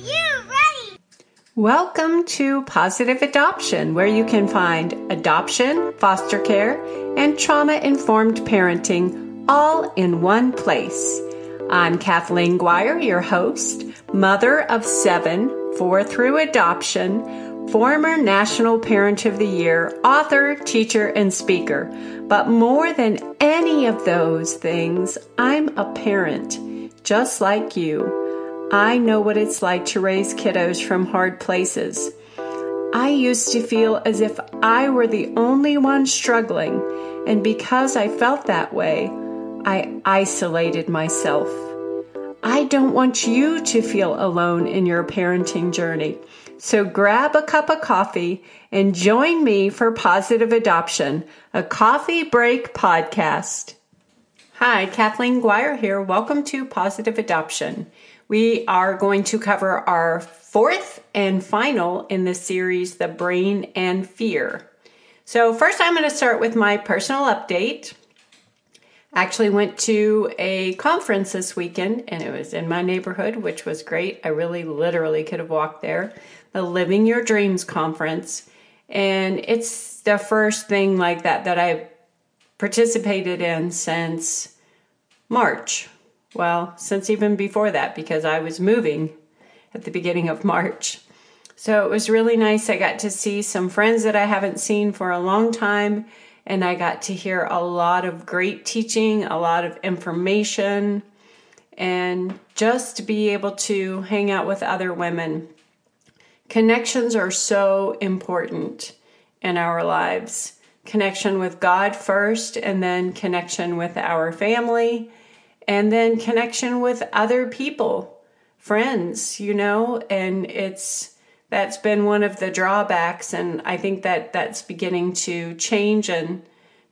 you ready? Welcome to Positive Adoption, where you can find adoption, foster care, and trauma informed parenting all in one place. I'm Kathleen Guire, your host, mother of seven, four through adoption, former National Parent of the Year, author, teacher, and speaker. But more than any of those things, I'm a parent, just like you. I know what it's like to raise kiddos from hard places. I used to feel as if I were the only one struggling, and because I felt that way, I isolated myself. I don't want you to feel alone in your parenting journey. So grab a cup of coffee and join me for Positive Adoption, a coffee break podcast. Hi, Kathleen Guire here. Welcome to Positive Adoption we are going to cover our fourth and final in the series, The Brain and Fear. So, first, I'm going to start with my personal update. Actually, went to a conference this weekend and it was in my neighborhood, which was great. I really literally could have walked there. The Living Your Dreams conference. And it's the first thing like that that I've participated in since March well, since even before that, because I was moving at the beginning of March. So it was really nice. I got to see some friends that I haven't seen for a long time, and I got to hear a lot of great teaching, a lot of information, and just be able to hang out with other women. Connections are so important in our lives connection with God first, and then connection with our family and then connection with other people, friends, you know, and it's that's been one of the drawbacks and I think that that's beginning to change and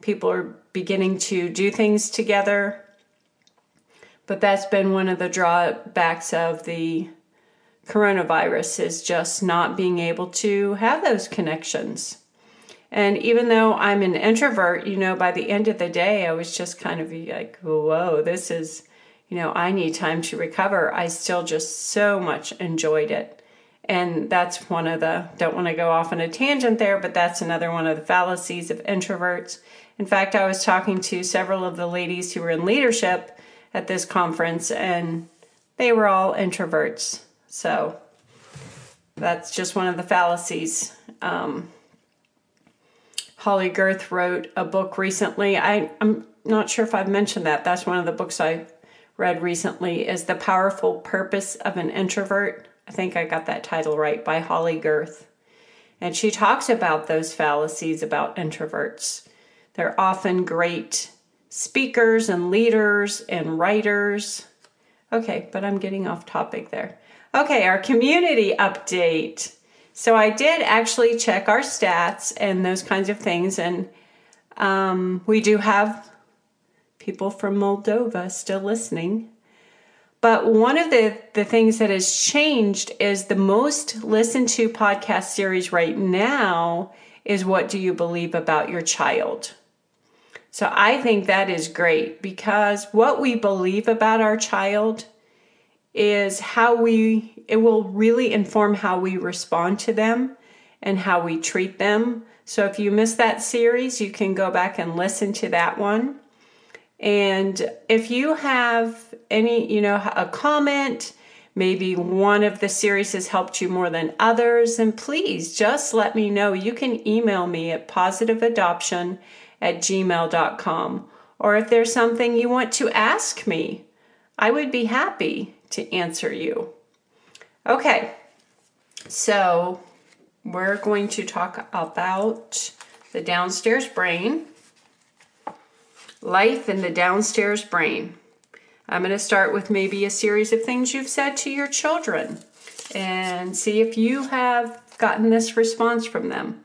people are beginning to do things together. But that's been one of the drawbacks of the coronavirus is just not being able to have those connections. And even though I'm an introvert, you know, by the end of the day, I was just kind of like, whoa, this is, you know, I need time to recover. I still just so much enjoyed it. And that's one of the, don't want to go off on a tangent there, but that's another one of the fallacies of introverts. In fact, I was talking to several of the ladies who were in leadership at this conference, and they were all introverts. So that's just one of the fallacies. Um, Holley Gerth wrote a book recently. I, I'm not sure if I've mentioned that. That's one of the books I read recently is The Powerful Purpose of an Introvert. I think I got that title right by Holley Gerth. And she talks about those fallacies about introverts. They're often great speakers and leaders and writers. Okay, but I'm getting off topic there. Okay, our community update. So I did actually check our stats and those kinds of things, and um, we do have people from Moldova still listening. But one of the, the things that has changed is the most listened to podcast series right now is What Do You Believe About Your Child? So I think that is great because what we believe about our child is how we it will really inform how we respond to them and how we treat them. So if you missed that series, you can go back and listen to that one. And if you have any, you know, a comment, maybe one of the series has helped you more than others, then please just let me know. You can email me at positiveadoption at gmail.com. Or if there's something you want to ask me, I would be happy to answer you. Okay, so we're going to talk about the downstairs brain, life in the downstairs brain. I'm going to start with maybe a series of things you've said to your children and see if you have gotten this response from them.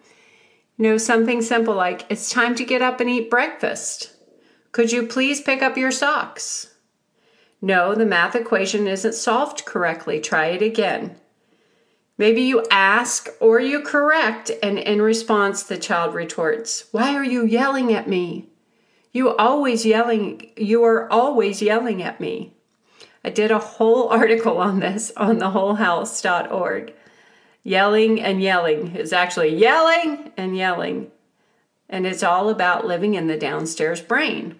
You know, something simple like, It's time to get up and eat breakfast. Could you please pick up your socks? No, the math equation isn't solved correctly. Try it again. Maybe you ask or you correct, and in response, the child retorts, Why are you yelling at me? You always yelling, you are always yelling at me. I did a whole article on this on thewholehouse.org. Yelling and yelling is actually yelling and yelling. And it's all about living in the downstairs brain.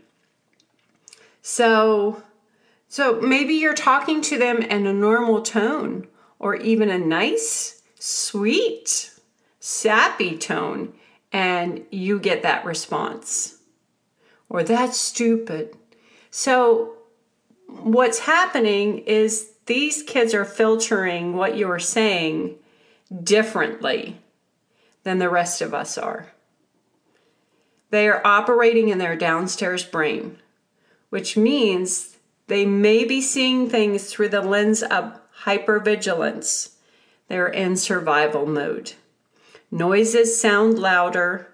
So, so maybe you're talking to them in a normal tone or even a nice, sweet, sappy tone, and you get that response. Or that's stupid. So, what's happening is these kids are filtering what you're saying differently than the rest of us are. They are operating in their downstairs brain, which means they may be seeing things through the lens of hypervigilance. They're in survival mode. Noises sound louder.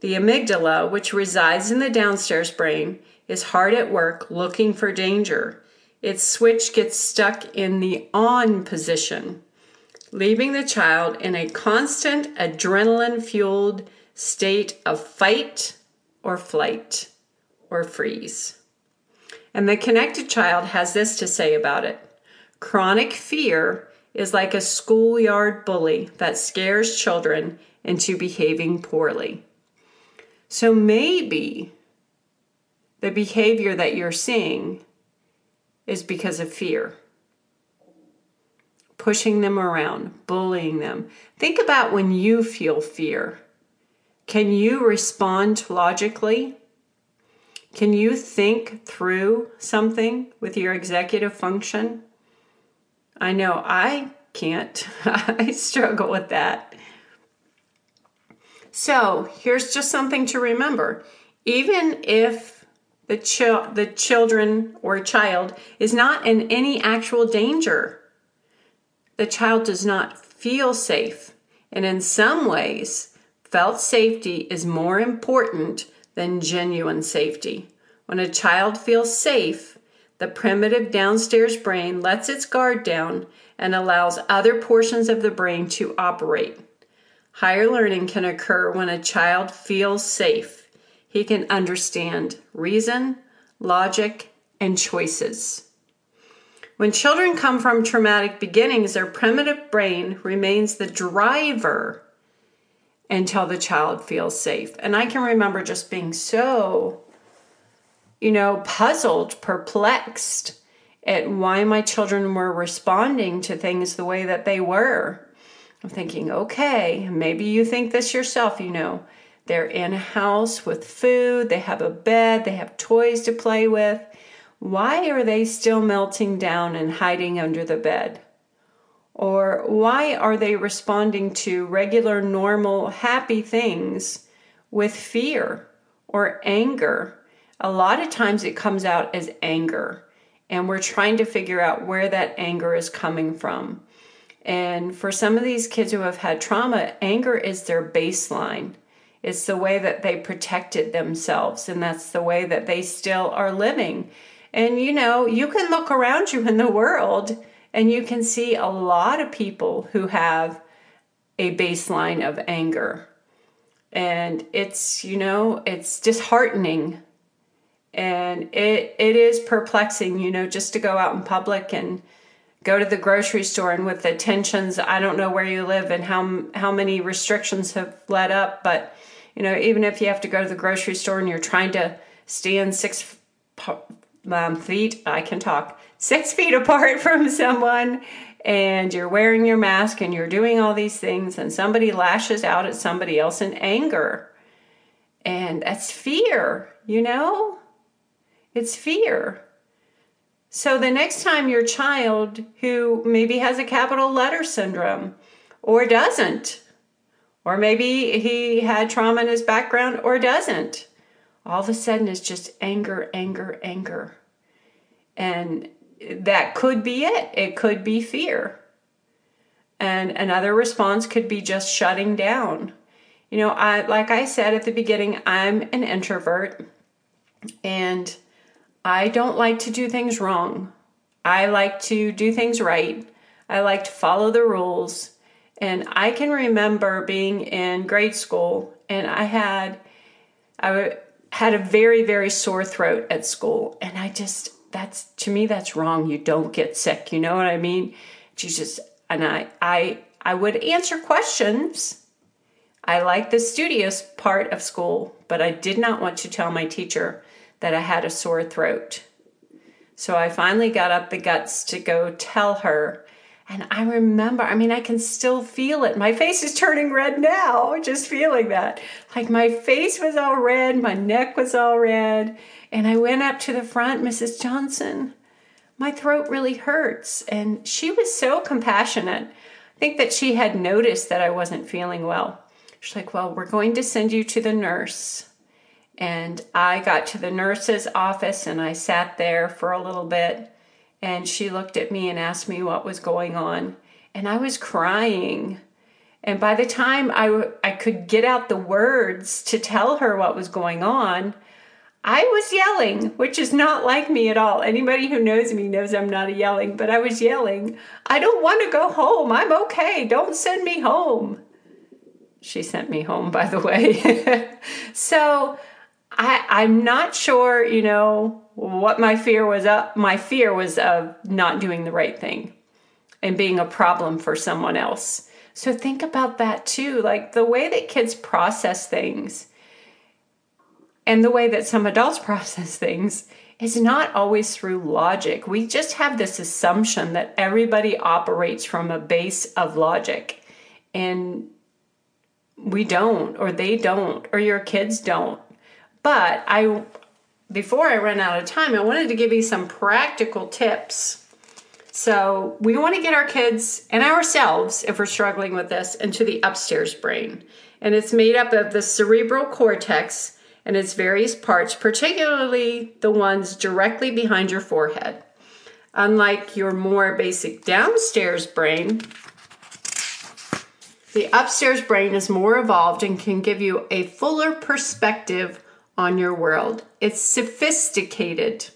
The amygdala, which resides in the downstairs brain, is hard at work looking for danger. Its switch gets stuck in the on position, leaving the child in a constant adrenaline fueled state of fight or flight or freeze. And the connected child has this to say about it chronic fear is like a schoolyard bully that scares children into behaving poorly. So maybe the behavior that you're seeing is because of fear. Pushing them around, bullying them. Think about when you feel fear. Can you respond logically? Can you think through something with your executive function? I know I can't. I struggle with that. So, here's just something to remember. Even if the, ch- the children or child is not in any actual danger, the child does not feel safe. And in some ways, Felt safety is more important than genuine safety. When a child feels safe, the primitive downstairs brain lets its guard down and allows other portions of the brain to operate. Higher learning can occur when a child feels safe. He can understand reason, logic, and choices. When children come from traumatic beginnings, their primitive brain remains the driver until the child feels safe. And I can remember just being so, you know, puzzled, perplexed at why my children were responding to things the way that they were. I'm thinking, okay, maybe you think this yourself, you know. They're in a house with food, they have a bed, they have toys to play with. Why are they still melting down and hiding under the bed? Or why are they responding to regular, normal, happy things with fear or anger? A lot of times it comes out as anger, and we're trying to figure out where that anger is coming from. And for some of these kids who have had trauma, anger is their baseline. It's the way that they protected themselves, and that's the way that they still are living. And you know, you can look around you in the world and you can see a lot of people who have a baseline of anger. And it's, you know, it's disheartening and it it is perplexing, you know, just to go out in public and go to the grocery store and with the tensions, I don't know where you live and how how many restrictions have let up, but you know, even if you have to go to the grocery store and you're trying to stand 6 my feet, I can talk six feet apart from someone, and you're wearing your mask and you're doing all these things, and somebody lashes out at somebody else in anger. And that's fear, you know? It's fear. So the next time your child who maybe has a capital letter syndrome or doesn't, or maybe he had trauma in his background or doesn't, all of a sudden it's just anger, anger, anger. And that could be it. It could be fear. And another response could be just shutting down. You know, I like I said at the beginning, I'm an introvert and I don't like to do things wrong. I like to do things right. I like to follow the rules. And I can remember being in grade school and I had I had a very very sore throat at school and I just that's to me that's wrong. You don't get sick. You know what I mean? Just and I I I would answer questions. I like the studious part of school, but I did not want to tell my teacher that I had a sore throat. So I finally got up the guts to go tell her. And I remember, I mean, I can still feel it. My face is turning red now, just feeling that. Like my face was all red, my neck was all red. And I went up to the front, Mrs. Johnson, my throat really hurts. And she was so compassionate. I think that she had noticed that I wasn't feeling well. She's like, Well, we're going to send you to the nurse. And I got to the nurse's office and I sat there for a little bit. And she looked at me and asked me what was going on. And I was crying. And by the time I, I could get out the words to tell her what was going on, I was yelling, which is not like me at all. Anybody who knows me knows I'm not a yelling, but I was yelling, I don't want to go home. I'm okay. Don't send me home. She sent me home, by the way. so I, I'm not sure, you know, what my fear was up. My fear was of not doing the right thing and being a problem for someone else. So think about that too. Like the way that kids process things and the way that some adults process things is not always through logic. We just have this assumption that everybody operates from a base of logic. And we don't, or they don't, or your kids don't. But I before I run out of time, I wanted to give you some practical tips. So, we want to get our kids and ourselves, if we're struggling with this, into the upstairs brain. And it's made up of the cerebral cortex and its various parts, particularly the ones directly behind your forehead. Unlike your more basic downstairs brain, the upstairs brain is more evolved and can give you a fuller perspective on your world. It's sophisticated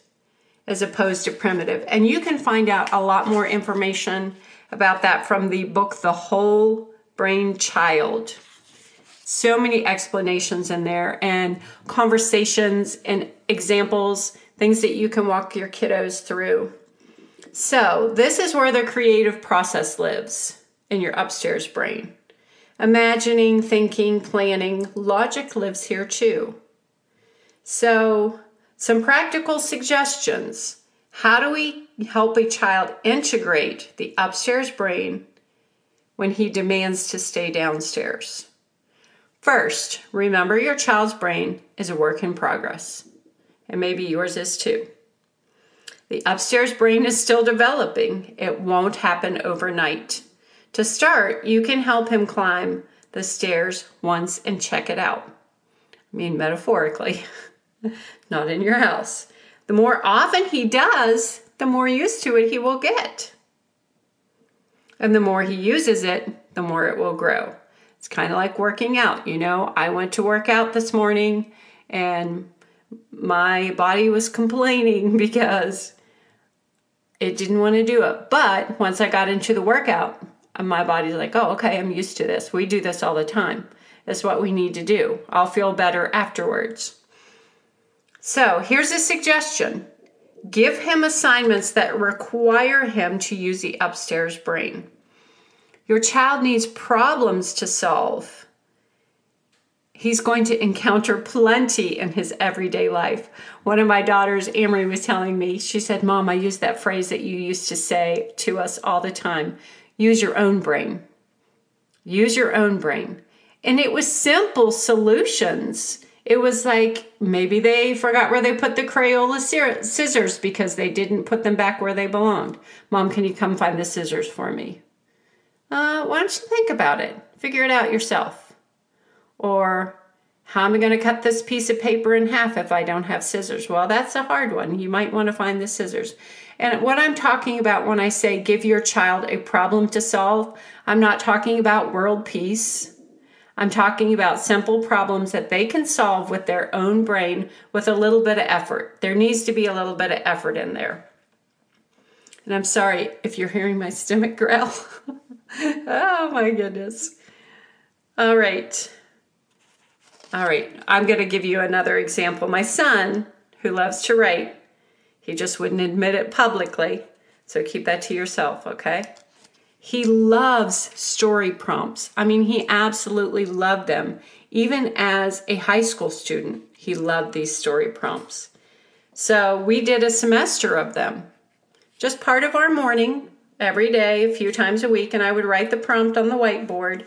as opposed to primitive. And you can find out a lot more information about that from the book The Whole Brain Child so many explanations in there and conversations and examples, things that you can walk your kiddos through. So, this is where the creative process lives in your upstairs brain. Imagining, thinking, planning, logic lives here too. So, some practical suggestions. How do we help a child integrate the upstairs brain when he demands to stay downstairs? First, remember your child's brain is a work in progress, and maybe yours is too. The upstairs brain is still developing, it won't happen overnight. To start, you can help him climb the stairs once and check it out. I mean, metaphorically, not in your house. The more often he does, the more used to it he will get. And the more he uses it, the more it will grow. It's kind of like working out, you know. I went to work out this morning and my body was complaining because it didn't want to do it. But once I got into the workout, my body's like, oh, okay, I'm used to this. We do this all the time. That's what we need to do. I'll feel better afterwards. So here's a suggestion give him assignments that require him to use the upstairs brain. Your child needs problems to solve. He's going to encounter plenty in his everyday life. One of my daughters, Amory, was telling me, she said, Mom, I use that phrase that you used to say to us all the time use your own brain. Use your own brain. And it was simple solutions. It was like maybe they forgot where they put the Crayola scissors because they didn't put them back where they belonged. Mom, can you come find the scissors for me? Uh, why don't you think about it? Figure it out yourself. Or, how am I going to cut this piece of paper in half if I don't have scissors? Well, that's a hard one. You might want to find the scissors. And what I'm talking about when I say give your child a problem to solve, I'm not talking about world peace. I'm talking about simple problems that they can solve with their own brain with a little bit of effort. There needs to be a little bit of effort in there. And I'm sorry if you're hearing my stomach growl. oh my goodness. All right. All right. I'm going to give you another example. My son, who loves to write, He just wouldn't admit it publicly. So keep that to yourself, okay? He loves story prompts. I mean, he absolutely loved them. Even as a high school student, he loved these story prompts. So we did a semester of them. Just part of our morning every day, a few times a week, and I would write the prompt on the whiteboard.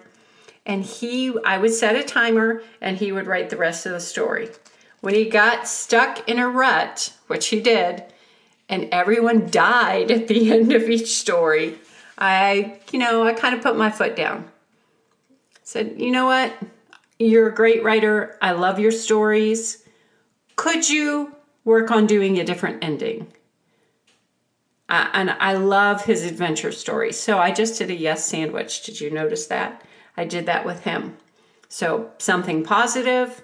And he, I would set a timer, and he would write the rest of the story. When he got stuck in a rut, which he did, and everyone died at the end of each story, I, you know, I kind of put my foot down. Said, you know what? You're a great writer. I love your stories. Could you work on doing a different ending? Uh, and I love his adventure stories. So I just did a yes sandwich. Did you notice that? I did that with him. So something positive,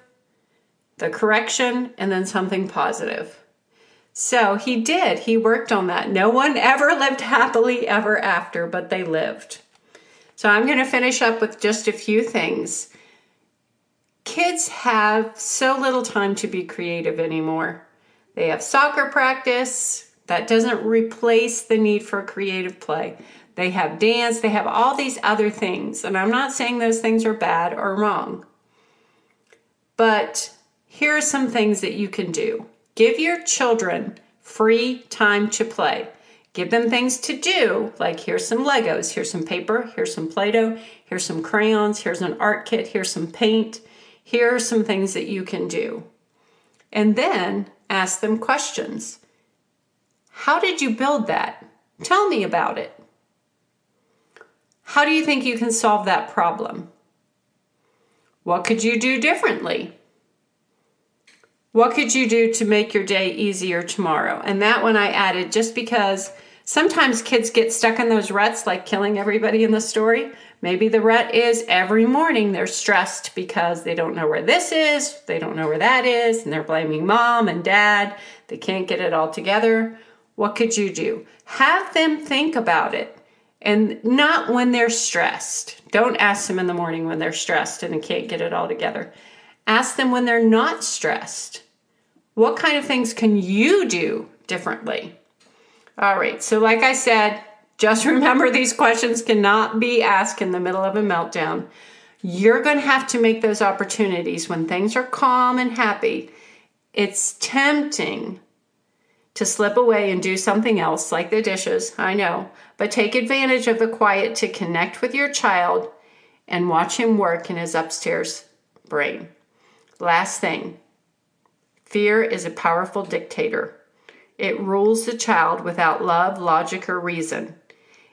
the correction, and then something positive. So he did. He worked on that. No one ever lived happily ever after, but they lived. So I'm going to finish up with just a few things. Kids have so little time to be creative anymore. They have soccer practice. That doesn't replace the need for creative play. They have dance, they have all these other things. And I'm not saying those things are bad or wrong. But here are some things that you can do. Give your children free time to play. Give them things to do, like here's some Legos, here's some paper, here's some Play Doh, here's some crayons, here's an art kit, here's some paint. Here are some things that you can do. And then ask them questions. How did you build that? Tell me about it. How do you think you can solve that problem? What could you do differently? What could you do to make your day easier tomorrow? And that one I added just because sometimes kids get stuck in those ruts, like killing everybody in the story. Maybe the rut is every morning they're stressed because they don't know where this is, they don't know where that is, and they're blaming mom and dad. They can't get it all together. What could you do? Have them think about it and not when they're stressed. Don't ask them in the morning when they're stressed and they can't get it all together. Ask them when they're not stressed. What kind of things can you do differently? All right, so like I said, just remember these questions cannot be asked in the middle of a meltdown. You're going to have to make those opportunities when things are calm and happy. It's tempting to slip away and do something else like the dishes, I know, but take advantage of the quiet to connect with your child and watch him work in his upstairs brain. Last thing fear is a powerful dictator. It rules the child without love, logic, or reason.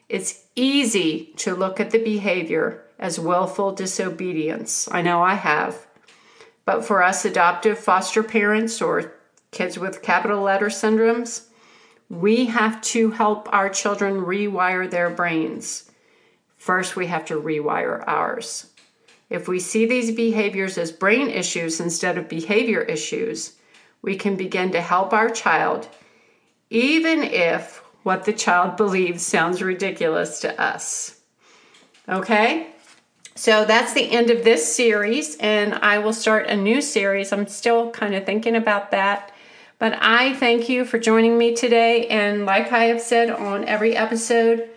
It's easy to look at the behavior as willful disobedience. I know I have. But for us adoptive foster parents or kids with capital letter syndromes, we have to help our children rewire their brains. First, we have to rewire ours. If we see these behaviors as brain issues instead of behavior issues, we can begin to help our child, even if what the child believes sounds ridiculous to us. Okay? So that's the end of this series, and I will start a new series. I'm still kind of thinking about that. But I thank you for joining me today. And like I have said on every episode,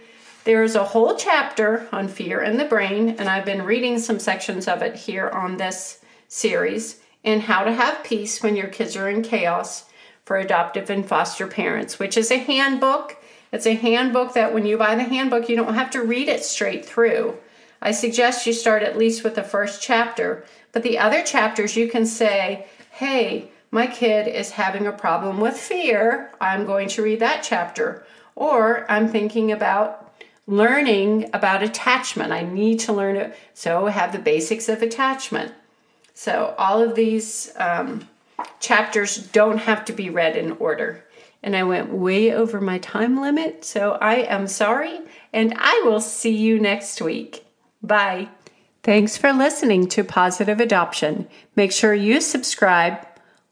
there's a whole chapter on fear in the brain, and I've been reading some sections of it here on this series and how to have peace when your kids are in chaos for adoptive and foster parents, which is a handbook. It's a handbook that when you buy the handbook, you don't have to read it straight through. I suggest you start at least with the first chapter, but the other chapters you can say, hey, my kid is having a problem with fear. I'm going to read that chapter. Or I'm thinking about learning about attachment. I need to learn it. So have the basics of attachment. So all of these um, chapters don't have to be read in order. And I went way over my time limit, so I am sorry, and I will see you next week. Bye. Thanks for listening to Positive Adoption. Make sure you subscribe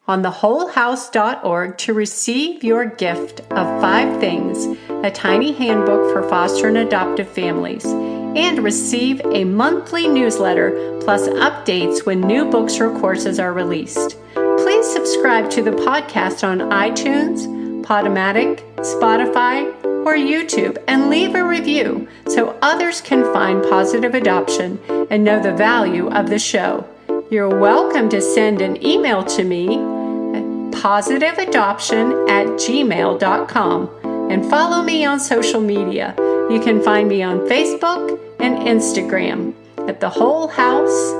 on thewholehouse.org to receive your gift of five things, a tiny handbook for foster and adoptive families, and receive a monthly newsletter plus updates when new books or courses are released. Please subscribe to the podcast on iTunes, Podomatic, Spotify, or YouTube and leave a review so others can find positive adoption and know the value of the show. You're welcome to send an email to me at positiveadoption at gmail.com and follow me on social media. You can find me on Facebook and Instagram at The Whole House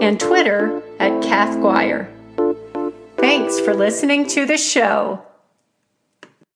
and Twitter at Kath Guire. Thanks for listening to the show.